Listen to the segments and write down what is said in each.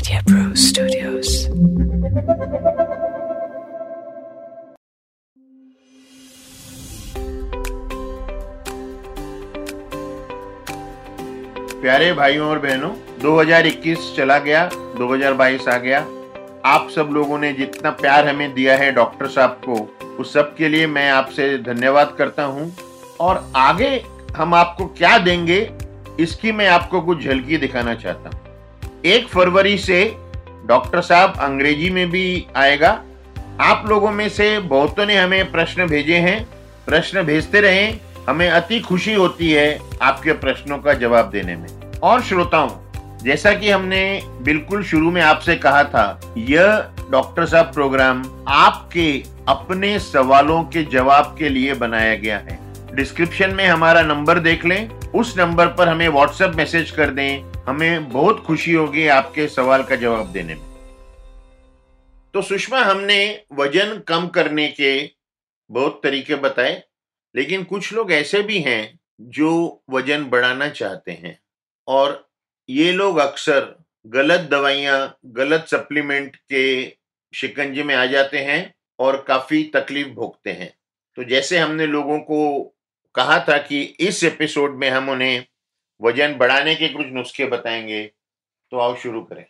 Media Pro Studios. प्यारे भाइयों और बहनों 2021 चला गया 2022 आ गया। आप सब लोगों ने जितना प्यार हमें दिया है डॉक्टर साहब को, उस सब के लिए मैं आपसे धन्यवाद करता हूँ। और आगे हम आपको क्या देंगे, इसकी मैं आपको कुछ झलकी दिखाना चाहता हूँ। एक फरवरी से डॉक्टर साहब अंग्रेज़ी में भी आएगा। आप लोगों में से बहुतों ने हमें प्रश्न भेजे हैं। प्रश्न भेजते रहें। हमें अति खुशी होती है आपके प्रश्नों का जवाब देने में। और श्रोताओं, जैसा कि हमने बिल्कुल शुरू में आपसे कहा था, यह डॉक्टर साहब प्रोग्राम आपके अपने सवालों के जवाब के लिए बनाया गया है। डिस्क्रिप्शन में हमारा नंबर देख लें। उस नंबर पर हमें व्हाट्सएप मैसेज कर दें। हमें बहुत खुशी होगी आपके सवाल का जवाब देने में। तो सुषमा, हमने वज़न कम करने के बहुत तरीके बताए, लेकिन कुछ लोग ऐसे भी हैं जो वज़न बढ़ाना चाहते हैं। और ये लोग अक्सर गलत दवाइयाँ, गलत सप्लीमेंट के शिकंजे में आ जाते हैं और काफ़ी तकलीफ़ भोगते हैं। तो जैसे हमने लोगों को कहा था कि इस एपिसोड में हम उन्हें वज़न बढ़ाने के कुछ नुस्खे बताएँगे तो आओ शुरू करें।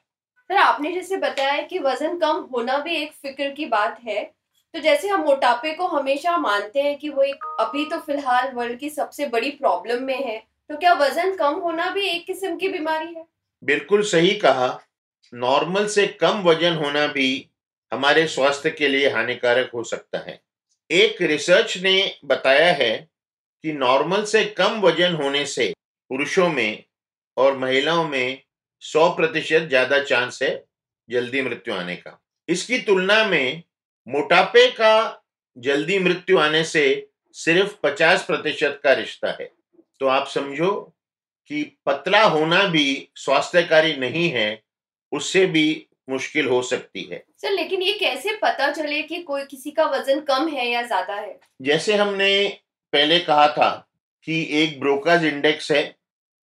सर आपने जैसे बताया कि वज़न कम होना भी एक फ़िक्र की बात है तो जैसे हम मोटापे को हमेशा मानते हैं कि वो एक अभी तो फ़िलहाल वर्ल्ड की सबसे बड़ी प्रॉब्लम में है तो क्या वज़न कम होना भी एक किस्म की बीमारी है? बिल्कुल सही कहा। नॉर्मल से कम वज़न होना भी हमारे स्वास्थ्य के लिए हानिकारक हो सकता है। एक रिसर्च ने बताया है कि नॉर्मल से कम वज़न होने से पुरुषों में और महिलाओं में 100 प्रतिशत ज़्यादा चांस है जल्दी मृत्यु आने का। इसकी तुलना में मोटापे का जल्दी मृत्यु आने से सिर्फ़ 50 प्रतिशत का रिश्ता है। तो आप समझो कि पतला होना भी स्वास्थ्यकारी नहीं है उससे भी मुश्किल हो सकती है। सर लेकिन ये कैसे पता चले कि कोई किसी का वज़न कम है या ज़्यादा है? जैसे हमने पहले कहा था कि एक ब्रोकाज इंडेक्स है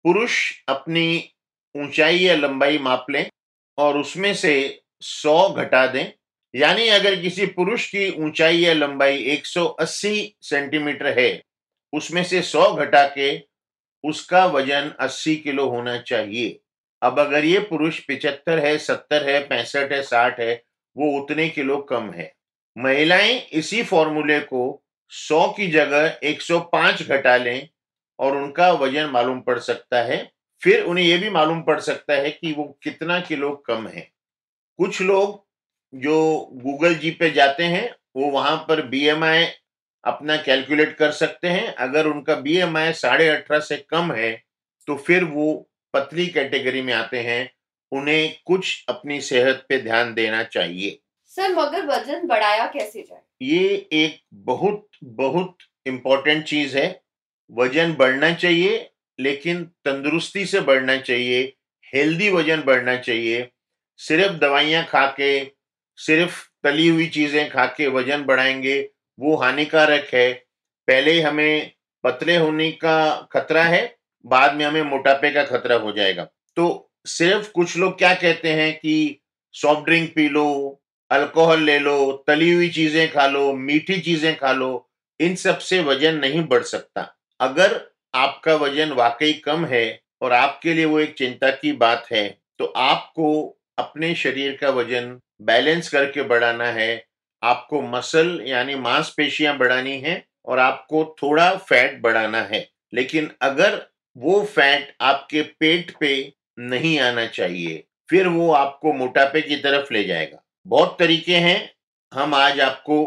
पुरुष अपनी ऊंचाई या लंबाई माप लें और उसमें से 100 घटा दें। यानी अगर किसी पुरुष की ऊंचाई या लंबाई 180 सेंटीमीटर है, उसमें से 100 घटा के उसका वज़न 80 किलो होना चाहिए। अब अगर ये पुरुष पिचहत्तर है, सत्तर है, पैंसठ है, साठ है, वो उतने किलो कम है। महिलाएँ इसी फॉर्मूले को 100 की जगह 105 घटा लें और उनका वज़न मालूम पड़ सकता है। फिर उन्हें यह भी मालूम पड़ सकता है कि वो कितना किलो कम है। कुछ लोग जो गूगल जी पे जाते हैं वो वहाँ पर बीएमआई अपना कैलकुलेट कर सकते हैं। अगर उनका बी एम साढ़े अठारह से कम है तो फिर वो पतली कैटेगरी में आते हैं। उन्हें कुछ अपनी सेहत पे ध्यान देना चाहिए। सर मगर वज़न बढ़ाया कैसे जाए? ये एक बहुत बहुत इम्पोर्टेंट चीज़ है। वज़न बढ़ना चाहिए, लेकिन तंदुरुस्ती से बढ़ना चाहिए, हेल्दी वज़न बढ़ना चाहिए, सिर्फ़ दवाइयाँ खा के सिर्फ़ तली हुई चीज़ें खा के वज़न बढ़ाएँगे, वो हानिकारक है। पहले हमें पतले होने का खतरा है, बाद में हमें मोटापे का खतरा हो जाएगा। तो सिर्फ़ कुछ लोग क्या कहते हैं कि सॉफ्ट ड्रिंक पी लो अल्कोहल ले लो, तली हुई चीज़ें खा लो, मीठी चीज़ें खा लो, इन सबसे वज़न नहीं बढ़ सकता। अगर आपका वज़न वाकई कम है और आपके लिए वो एक चिंता की बात है तो आपको अपने शरीर का वज़न बैलेंस करके बढ़ाना है। आपको मसल यानी मांसपेशियाँ बढ़ानी है और आपको थोड़ा फैट बढ़ाना है। लेकिन अगर वो फैट आपके पेट पे नहीं आना चाहिए, फिर वो आपको मोटापे की तरफ़ ले जाएगा। बहुत तरीके हैं, हम आज आपको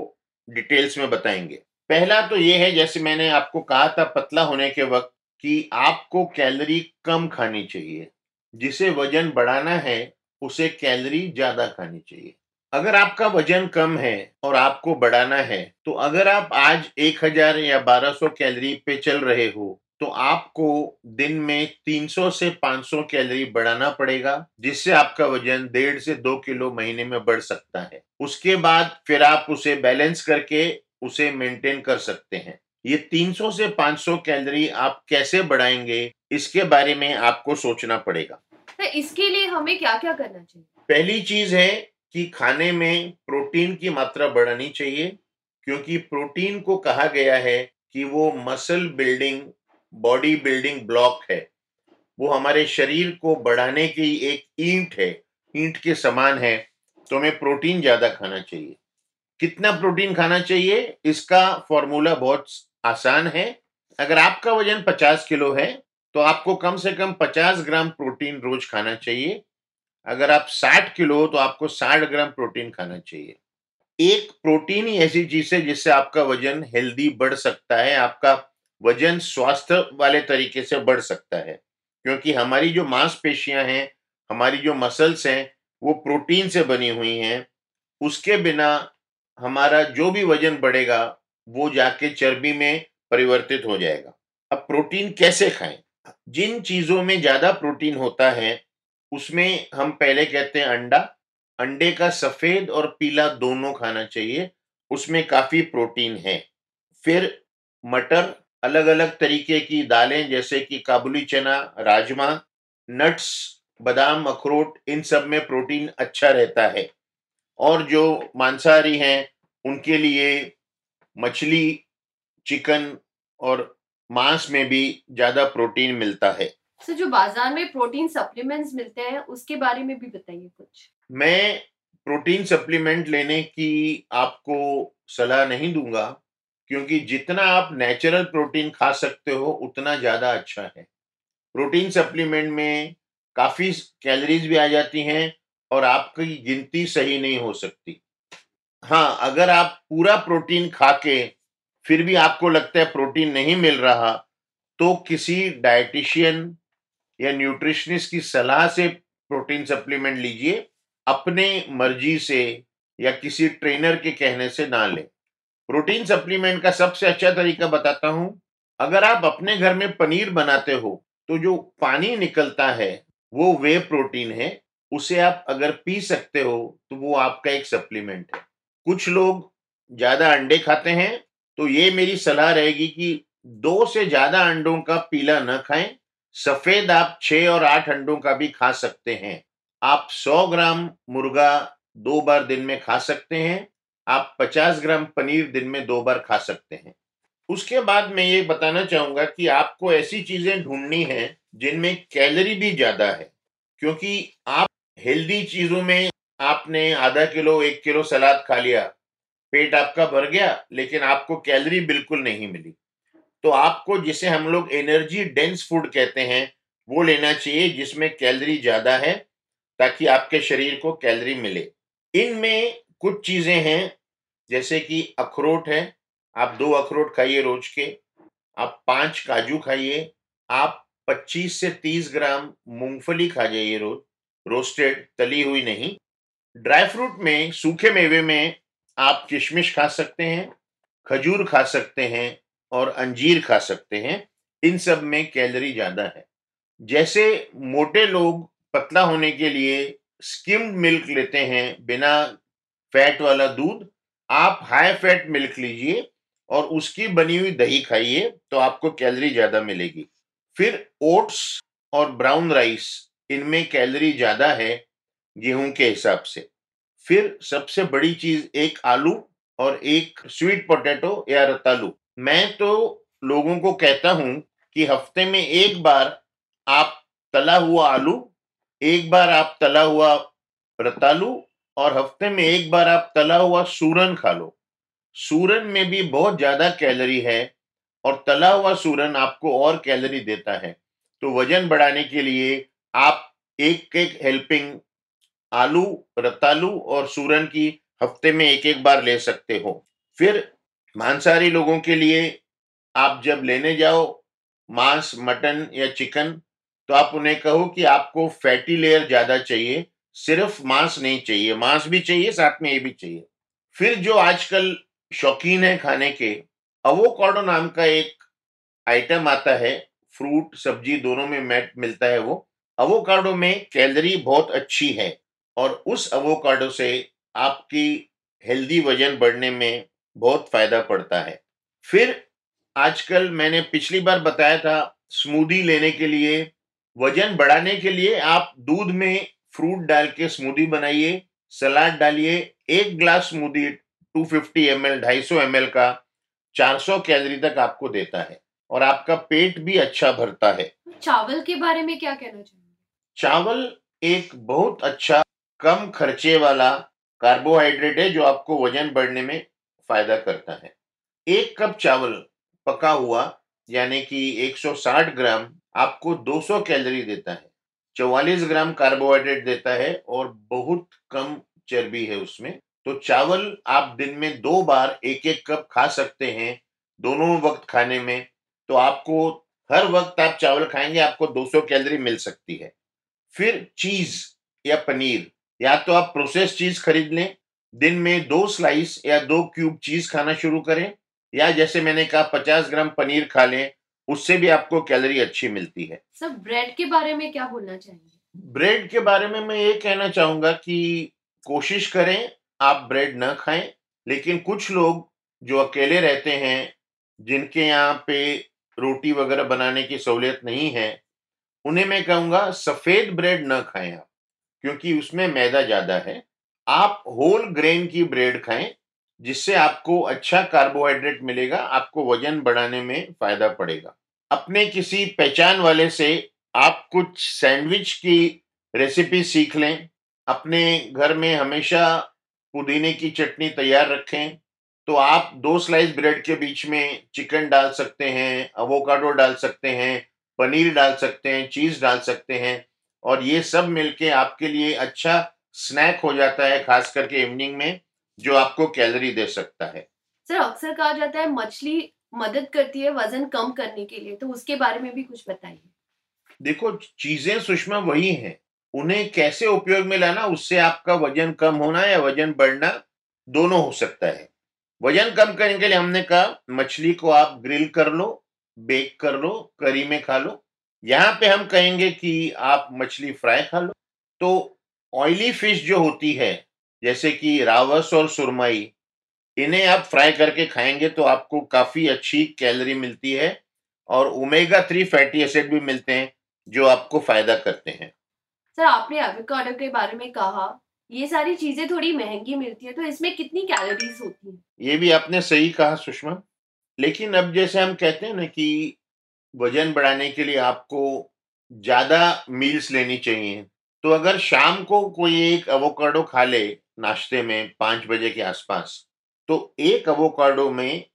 डिटेल्स में बताएँगे। पहला तो ये है, जैसे मैंने आपको कहा था पतला होने के वक्त, कि आपको कैलोरी कम खानी चाहिए। जिसे वज़न बढ़ाना है, उसे कैलोरी ज़्यादा खानी चाहिए। अगर आपका वज़न कम है और आपको बढ़ाना है तो अगर आप आज 1000 या 1200 कैलोरी पे चल रहे हो तो आपको दिन में 300 से 500 कैलोरी बढ़ाना पड़ेगा, जिससे आपका वज़न डेढ़ से दो किलो महीने में बढ़ सकता है। उसके बाद फिर आप उसे बैलेंस करके उसे मेंटेन कर सकते हैं। ये 300 से 500 कैलोरी आप कैसे बढ़ाएँगे इसके बारे में आपको सोचना पड़ेगा। तो इसके लिए हमें क्या क्या करना चाहिए? पहली चीज़ है कि खाने में प्रोटीन की मात्रा बढ़ानी चाहिए क्योंकि प्रोटीन को कहा गया है कि वो muscle building body building block है। वो हमारे शरीर को बढ़ाने की एक ईंट है ईंट के समान है तो हमें प्रोटीन ज़्यादा खाना चाहिए। कितना प्रोटीन खाना चाहिए, इसका फॉर्मूला बहुत आसान है। अगर आपका वज़न 50 किलो है तो आपको कम से कम 50 ग्राम प्रोटीन रोज खाना चाहिए। अगर आप 60 किलो हो तो आपको 60 ग्राम प्रोटीन खाना चाहिए। एक प्रोटीन ही ऐसी चीज़ है, जिससे आपका वज़न हेल्दी बढ़ सकता है, आपका वज़न स्वास्थ्य वाले तरीके से बढ़ सकता है। क्योंकि हमारी जो मांसपेशियाँ हैं, हमारी जो मसल्स हैं, वो प्रोटीन से बनी हुई हैं। उसके बिना हमारा जो भी वज़न बढ़ेगा, वो जाके चर्बी में परिवर्तित हो जाएगा। अब प्रोटीन कैसे खाएँ? जिन चीज़ों में ज़्यादा प्रोटीन होता है, उसमें हम पहले कहते हैं अंडा। अंडे का सफ़ेद और पीला दोनों खाना चाहिए, उसमें काफ़ी प्रोटीन है। फिर मटर अलग अलग तरीके की दालें जैसे कि काबुली चना, राजमा, नट्स, बादाम, अखरोट, इन सब में प्रोटीन अच्छा रहता है। और जो मांसाहारी हैं उनके लिए मछली चिकन और मांस में भी ज़्यादा प्रोटीन मिलता है। सर जो बाज़ार में प्रोटीन सप्लीमेंट्स मिलते हैं उसके बारे में भी बताइए कुछ। मैं प्रोटीन सप्लीमेंट लेने की आपको सलाह नहीं दूँगा क्योंकि जितना आप नेचुरल प्रोटीन खा सकते हो उतना ज़्यादा अच्छा है। प्रोटीन सप्लीमेंट में काफ़ी कैलोरीज भी आ जाती हैं और आपकी गिनती सही नहीं हो सकती। हाँ अगर आप पूरा प्रोटीन खा के फिर भी आपको लगता है प्रोटीन नहीं मिल रहा तो किसी डाइटिशियन या न्यूट्रिशनिस्ट की सलाह से प्रोटीन सप्लीमेंट लीजिए, अपने मर्ज़ी से या किसी ट्रेनर के कहने से ना लें। प्रोटीन सप्लीमेंट का सबसे अच्छा तरीका बताता हूँ, अगर आप अपने घर में पनीर बनाते हो तो जो पानी निकलता है, वो वे प्रोटीन है उसे आप अगर पी सकते हो तो वो आपका एक सप्लीमेंट है। कुछ लोग ज़्यादा अंडे खाते हैं तो ये मेरी सलाह रहेगी कि दो से ज़्यादा अंडों का पीला न खाएँ। सफ़ेद आप छह और आठ अंडों का भी खा सकते हैं। आप 100 ग्राम मुर्गा दो बार दिन में खा सकते हैं, आप 50 ग्राम पनीर दिन में दो बार खा सकते हैं। उसके बाद मैं ये बताना चाहूँगा कि आपको ऐसी चीज़ें ढूंढनी है, जिनमें कैलोरी भी ज़्यादा है, क्योंकि आप हेल्दी चीज़ों में आपने आधा किलो, एक किलो सलाद खा लिया, पेट आपका भर गया, लेकिन आपको कैलोरी बिल्कुल नहीं मिली। तो आपको जिसे हम लोग एनर्जी डेंस फ़ूड कहते हैं, वो लेना चाहिए जिसमें कैलोरी ज़्यादा है, ताकि आपके शरीर को कैलोरी मिले। इनमें कुछ चीज़ें हैं, जैसे कि अखरोट है, आप दो अखरोट खाइए रोज के, आप पाँच काजू खाइए, आप 25 से 30 ग्राम मूंगफली खा जाइए रोज रोस्टेड, तली हुई नहीं। ड्राई फ्रूट में, सूखे मेवे में आप किशमिश खा सकते हैं, खजूर खा सकते हैं और अंजीर खा सकते हैं। इन सब में कैलोरी ज़्यादा है। जैसे मोटे लोग पतला होने के लिए स्किम्ड मिल्क लेते हैं बिना फैट वाला दूध, आप हाई फैट मिल्क लीजिए और उसकी बनी हुई दही खाइए तो आपको कैलोरी ज़्यादा मिलेगी। फिर ओट्स और ब्राउन राइस इनमें कैलोरी ज़्यादा है गेहूँ के हिसाब से। फिर सबसे बड़ी चीज़ एक आलू और एक स्वीट पोटैटो या रतालू। मैं तो लोगों को कहता हूँ कि हफ़्ते में एक बार आप तला हुआ आलू, एक बार आप तला हुआ रतालू और हफ़्ते में एक बार आप तला हुआ सूरन खा लो। सूरन में भी बहुत ज़्यादा कैलोरी है और तला हुआ सूरन आपको और कैलोरी देता है। तो वज़न बढ़ाने के लिए आप एक एक हेल्पिंग आलू, रतालू और सूरन की हफ़्ते में एक एक बार ले सकते हो। फिर मांसाहारी लोगों के लिए आप जब लेने जाओ, मांस, मटन या चिकन तो आप उन्हें कहो कि आपको फैटी लेयर ज़्यादा चाहिए। सिर्फ़ मांस नहीं चाहिए, मांस भी चाहिए, साथ में ये भी चाहिए। फिर जो आजकल शौकीन है खाने के अवोकाडो नाम का एक आइटम आता है फ्रूट सब्ज़ी दोनों में मैट मिलता है वो। अवोकाडो में कैलरी बहुत अच्छी है और उस अवोकाडो से आपकी हेल्दी वज़न बढ़ने में बहुत फ़ायदा पड़ता है। फिर आजकल मैंने पिछली बार बताया था, स्मूदी लेने के लिए, वज़न बढ़ाने के लिए आप दूध में फ्रूट डाल के स्मूदी बनाइए, सलाद डालिए, एक glass smoothie 250 fifty M L, ढाई का 400 कैलोरी तक आपको देता है और आपका पेट भी अच्छा भरता है। चावल के बारे में क्या कहना चाहेंगे? चावल एक बहुत अच्छा कम खर्चे वाला कार्बोहाइड्रेट है जो आपको वज़न बढ़ने में फ़ायदा करता है। एक कप चावल पका हुआ, यानी कि 160 ग्राम, आपको 200 कैलोरी देता है। 44 ग्राम कार्बोहाइड्रेट देता है और बहुत कम चर्बी है उसमें। तो चावल आप दिन में दो बार एक एक कप खा सकते हैं दोनों वक्त खाने में। तो आपको हर वक्त आप चावल खाएँगे, आपको 200 कैलोरी मिल सकती है। फिर चीज़ या पनीर या तो आप प्रोसेस चीज़ खरीद लें दिन में दो स्लाइस या दो क्यूब चीज़ खाना शुरू करें या जैसे मैंने कहा 50 ग्राम पनीर खा लें उससे भी आपको कैलोरी अच्छी मिलती है। सर ब्रेड के बारे में क्या बोलना चाहिए ब्रेड के बारे में मैं ये कहना चाहूँगा कि कोशिश करें आप ब्रेड न खाएँ लेकिन कुछ लोग जो अकेले रहते हैं जिनके यहाँ पे रोटी वगैरह बनाने की सहूलियत नहीं है उन्हें मैं कहूँगा, सफ़ेद ब्रेड न खाएँ आप, क्योंकि उसमें मैदा ज़्यादा है। आप होल ग्रेन की ब्रेड खाएँ, जिससे आपको अच्छा कार्बोहाइड्रेट मिलेगा, आपको वज़न बढ़ाने में फ़ायदा पड़ेगा। अपने किसी पहचान वाले से आप कुछ सैंडविच की रेसिपी सीख लें। अपने घर में हमेशा पुदीने की चटनी तैयार रखें। तो आप दो स्लाइस ब्रेड के बीच में चिकन डाल सकते हैं अवोकाडो डाल सकते हैं पनीर डाल सकते हैं चीज़ डाल सकते हैं और ये सब मिलके आपके लिए अच्छा स्नैक हो जाता है खास करके इवनिंग में जो आपको कैलोरी दे सकता है। सर अक्सर कहा जाता है मछली मदद करती है वज़न कम करने के लिए तो उसके बारे में भी कुछ बताइए। देखो चीज़ें सुषमा वही हैं। उन्हें कैसे उपयोग में लाना उससे आपका वज़न कम होना या वज़न बढ़ना दोनों हो सकता है। वज़न कम करने के लिए हमने कहा मछली को आप ग्रिल कर लो बेक कर लो करी में खा लो। यहाँ पे हम कहेंगे कि आप मछली फ्राई खा लो। तो ऑयली फ़िश जो होती है जैसे कि रावस और सुरमई इन्हें आप फ्राई करके खाएँगे तो आपको काफ़ी अच्छी कैलोरी मिलती है और ओमेगा थ्री फैटी एसिड भी मिलते हैं जो आपको फ़ायदा करते हैं। सर आपने एवोकाडो के बारे में कहा ये सारी चीज़ें थोड़ी महँगी मिलती है तो इसमें कितनी कैलोरीज होती है? ये भी आपने सही कहा सुषमा। लेकिन अब जैसे हम कहते हैं ना कि वज़न बढ़ाने के लिए आपको ज़्यादा मील्स लेनी चाहिए। तो अगर शाम को कोई एक अवोकाडो खा ले नाश्ते में पाँच बजे के आसपास तो एक अवोकाडो में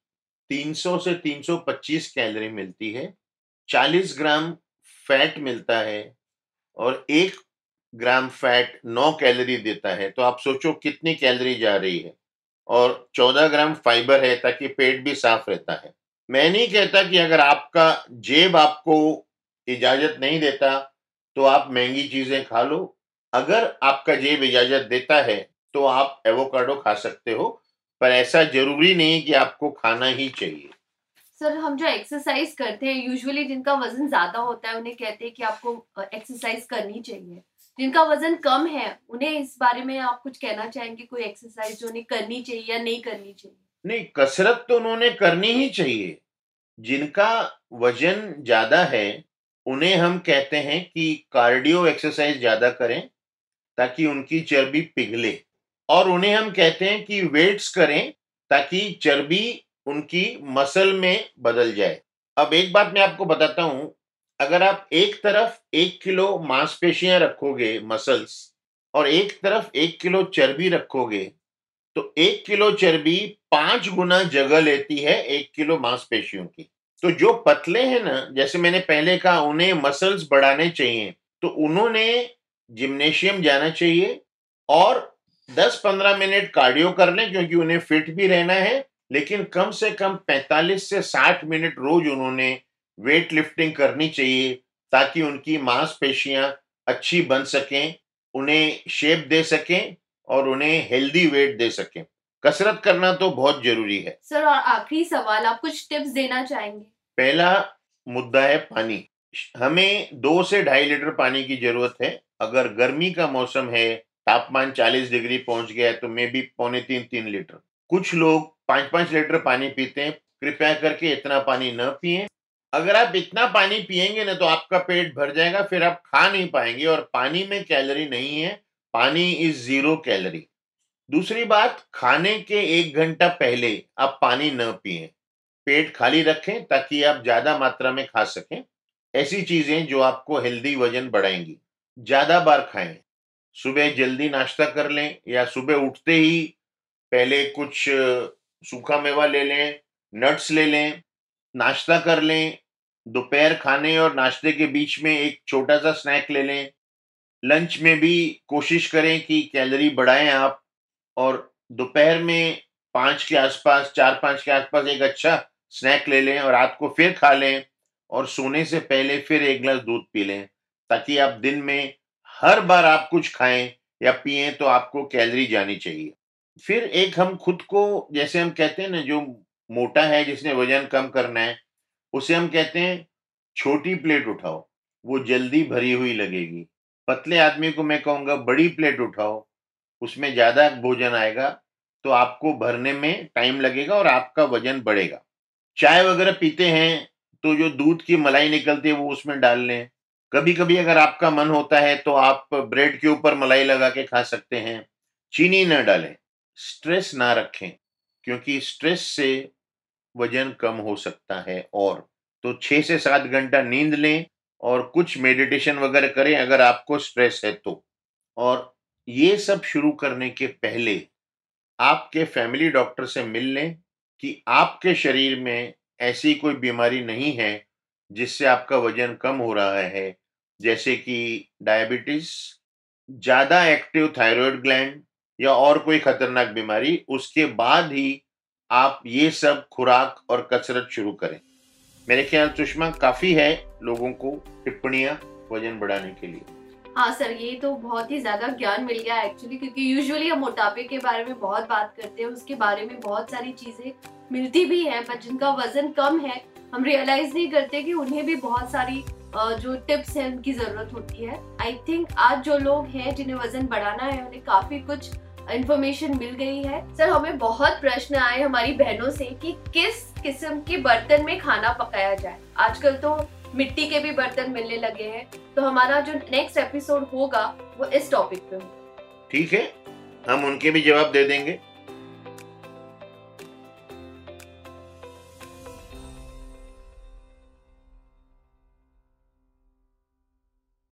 300 से 325 कैलोरी मिलती है 40 ग्राम फैट मिलता है और एक ग्राम फैट 9 कैलोरी देता है। तो आप सोचो कितनी कैलोरी जा रही है। और 14 ग्राम फाइबर है ताकि पेट भी साफ़ रहता है। मैं नहीं कहता कि अगर आपका जेब आपको इजाज़त नहीं देता तो आप महँगी चीज़ें खा लो। अगर आपका जेब इजाज़त देता है तो आप एवोकाडो खा सकते हो, पर ऐसा ज़रूरी नहीं कि आपको खाना ही चाहिए। सर, हम जो एक्सरसाइज करते हैं, यूजुअली जिनका वज़न ज़्यादा होता है, उन्हें कहते हैं कि आपको एक्सरसाइज करनी चाहिए। जिनका वज़न कम है, उन्हें इस बारे में आप कुछ कहना चाहेंगे? कोई एक्सरसाइज जो उन्हें करनी चाहिए या नहीं करनी चाहिए? नहीं, कसरत तो उन्होंने करनी ही चाहिए। जिनका वज़न ज़्यादा है, उन्हें हम कहते हैं कि कार्डियो एक्सरसाइज ज़्यादा करें, ताकि उनकी चर्बी पिघले। और उन्हें हम कहते हैं कि वेट्स करें, ताकि चर्बी उनकी मसल में बदल जाए। अब एक बात मैं आपको बताता हूँ अगर आप एक तरफ़ एक किलो मांसपेशियाँ रखोगे मसल्स और एक तरफ़ एक किलो चर्बी रखोगे तो एक किलो चर्बी पाँच गुना जगह लेती है एक किलो मांसपेशियों की। तो जो पतले हैं ना, जैसे मैंने पहले कहा, उन्हें मसल्स बढ़ाने चाहिए तो उन्होंने जिम्नेशियम जाना चाहिए और 10-15 मिनट कार्डियो कर लें, क्योंकि उन्हें फिट भी रहना है, लेकिन कम से कम 45 से 60 मिनट रोज उन्होंने वेट लिफ्टिंग करनी चाहिए ताकि उनकी मांसपेशियाँ अच्छी बन सकें उन्हें शेप दे सकें और उन्हें हेल्दी वेट दे सकें। कसरत करना तो बहुत ज़रूरी है। सर और आखिरी सवाल आप कुछ टिप्स देना चाहेंगे? पहला मुद्दा है पानी। हमें दो से ढाई लीटर पानी की ज़रूरत है। अगर गर्मी का मौसम है तापमान 40 डिग्री पहुँच गया है तो मे भी पौने तीन तीन लीटर। कुछ लोग पाँच पाँच लीटर पानी पीते हैं कृपया करके इतना पानी न पिए। अगर आप इतना पानी पिएँगे ना तो आपका पेट भर जाएगा, फिर आप खा नहीं पाएँगे और पानी में कैलोरी नहीं है, पानी इज़ ज़ीरो कैलोरी। दूसरी बात, खाने के एक घंटा पहले आप पानी न पिए। पेट खाली रखें ताकि आप ज़्यादा मात्रा में खा सकें। ऐसी चीज़ें जो आपको हेल्दी वज़न बढ़ाएँगी। ज़्यादा बार खाएँ। सुबह जल्दी नाश्ता कर लें या सुबह उठते ही पहले कुछ सूखा मेवा ले लें, नट्स ले लें, नाश्ता कर लें दोपहर खाने और नाश्ते के बीच में एक छोटा सा स्नैक ले लें। लंच में भी कोशिश करें कि कैलोरी बढ़ाएँ आप और दोपहर में पाँच के आसपास, चार पाँच के आसपास एक अच्छा स्नैक ले लें और रात को फिर खा लें और सोने से पहले फिर एक गिलास दूध पी लें ताकि आप दिन में हर बार आप कुछ खाएँ या पिए तो आपको कैलोरी जानी चाहिए। फिर एक हम खुद को, जैसे हम कहते हैं ना, जो मोटा है जिसने वज़न कम करना है उसे हम कहते हैं, छोटी प्लेट उठाओ, वो जल्दी भरी हुई लगेगी। पतले आदमी को मैं कहूँगा, बड़ी प्लेट उठाओ, उसमें ज़्यादा भोजन आएगा तो आपको भरने में टाइम लगेगा और आपका वज़न बढ़ेगा। चाय वगैरह पीते हैं तो जो दूध की मलाई निकलती है, वो उसमें डाल लें। कभी कभी अगर आपका मन होता है तो आप ब्रेड के ऊपर मलाई लगा के खा सकते हैं। चीनी न डालें, स्ट्रेस ना रखें, क्योंकि स्ट्रेस से वज़न कम हो सकता है और। तो छः से सात घंटा नींद लें और कुछ मेडिटेशन वगैरह करें अगर आपको स्ट्रेस है तो। और ये सब शुरू करने के पहले आपके फैमिली डॉक्टर से मिल लें कि आपके शरीर में ऐसी कोई बीमारी नहीं है जिससे आपका वज़न कम हो रहा है। जैसे कि डायबिटीज़ ज़्यादा एक्टिव थायराइड ग्लैंड या और कोई खतरनाक बीमारी, उसके बाद ही आप ये सब खुराक और कसरत शुरू करें। मेरे ख्याल सुषमा काफ़ी है लोगों को टिप्पणियाँ वज़न बढ़ाने के लिए। हाँ सर, ये तो बहुत ही ज़्यादा ज्ञान मिल गया एक्चुअली क्योंकि यूजुअली हम मोटापे के बारे में बहुत बात करते हैं, उसके बारे में बहुत सारी चीज़ें मिलती भी है पर जिनका वज़न कम है, हम रियलाइज़ नहीं करते कि उन्हें भी बहुत सारी जो टिप्स है, उनकी ज़रूरत होती है। आई थिंक आज जो लोग हैं, जिन्हें वज़न बढ़ाना है, उन्हें काफ़ी कुछ इन्फॉर्मेशन मिल गई है। सर हमें बहुत प्रश्न आए हमारी बहनों से कि किस किस्म के बर्तन में खाना पकाया जाए। आजकल तो मिट्टी के भी बर्तन मिलने लगे हैं। तो हमारा जो नेक्स्ट एपिसोड होगा, वो इस टॉपिक पे होगा। ठीक है, हम उनके भी जवाब दे देंगे।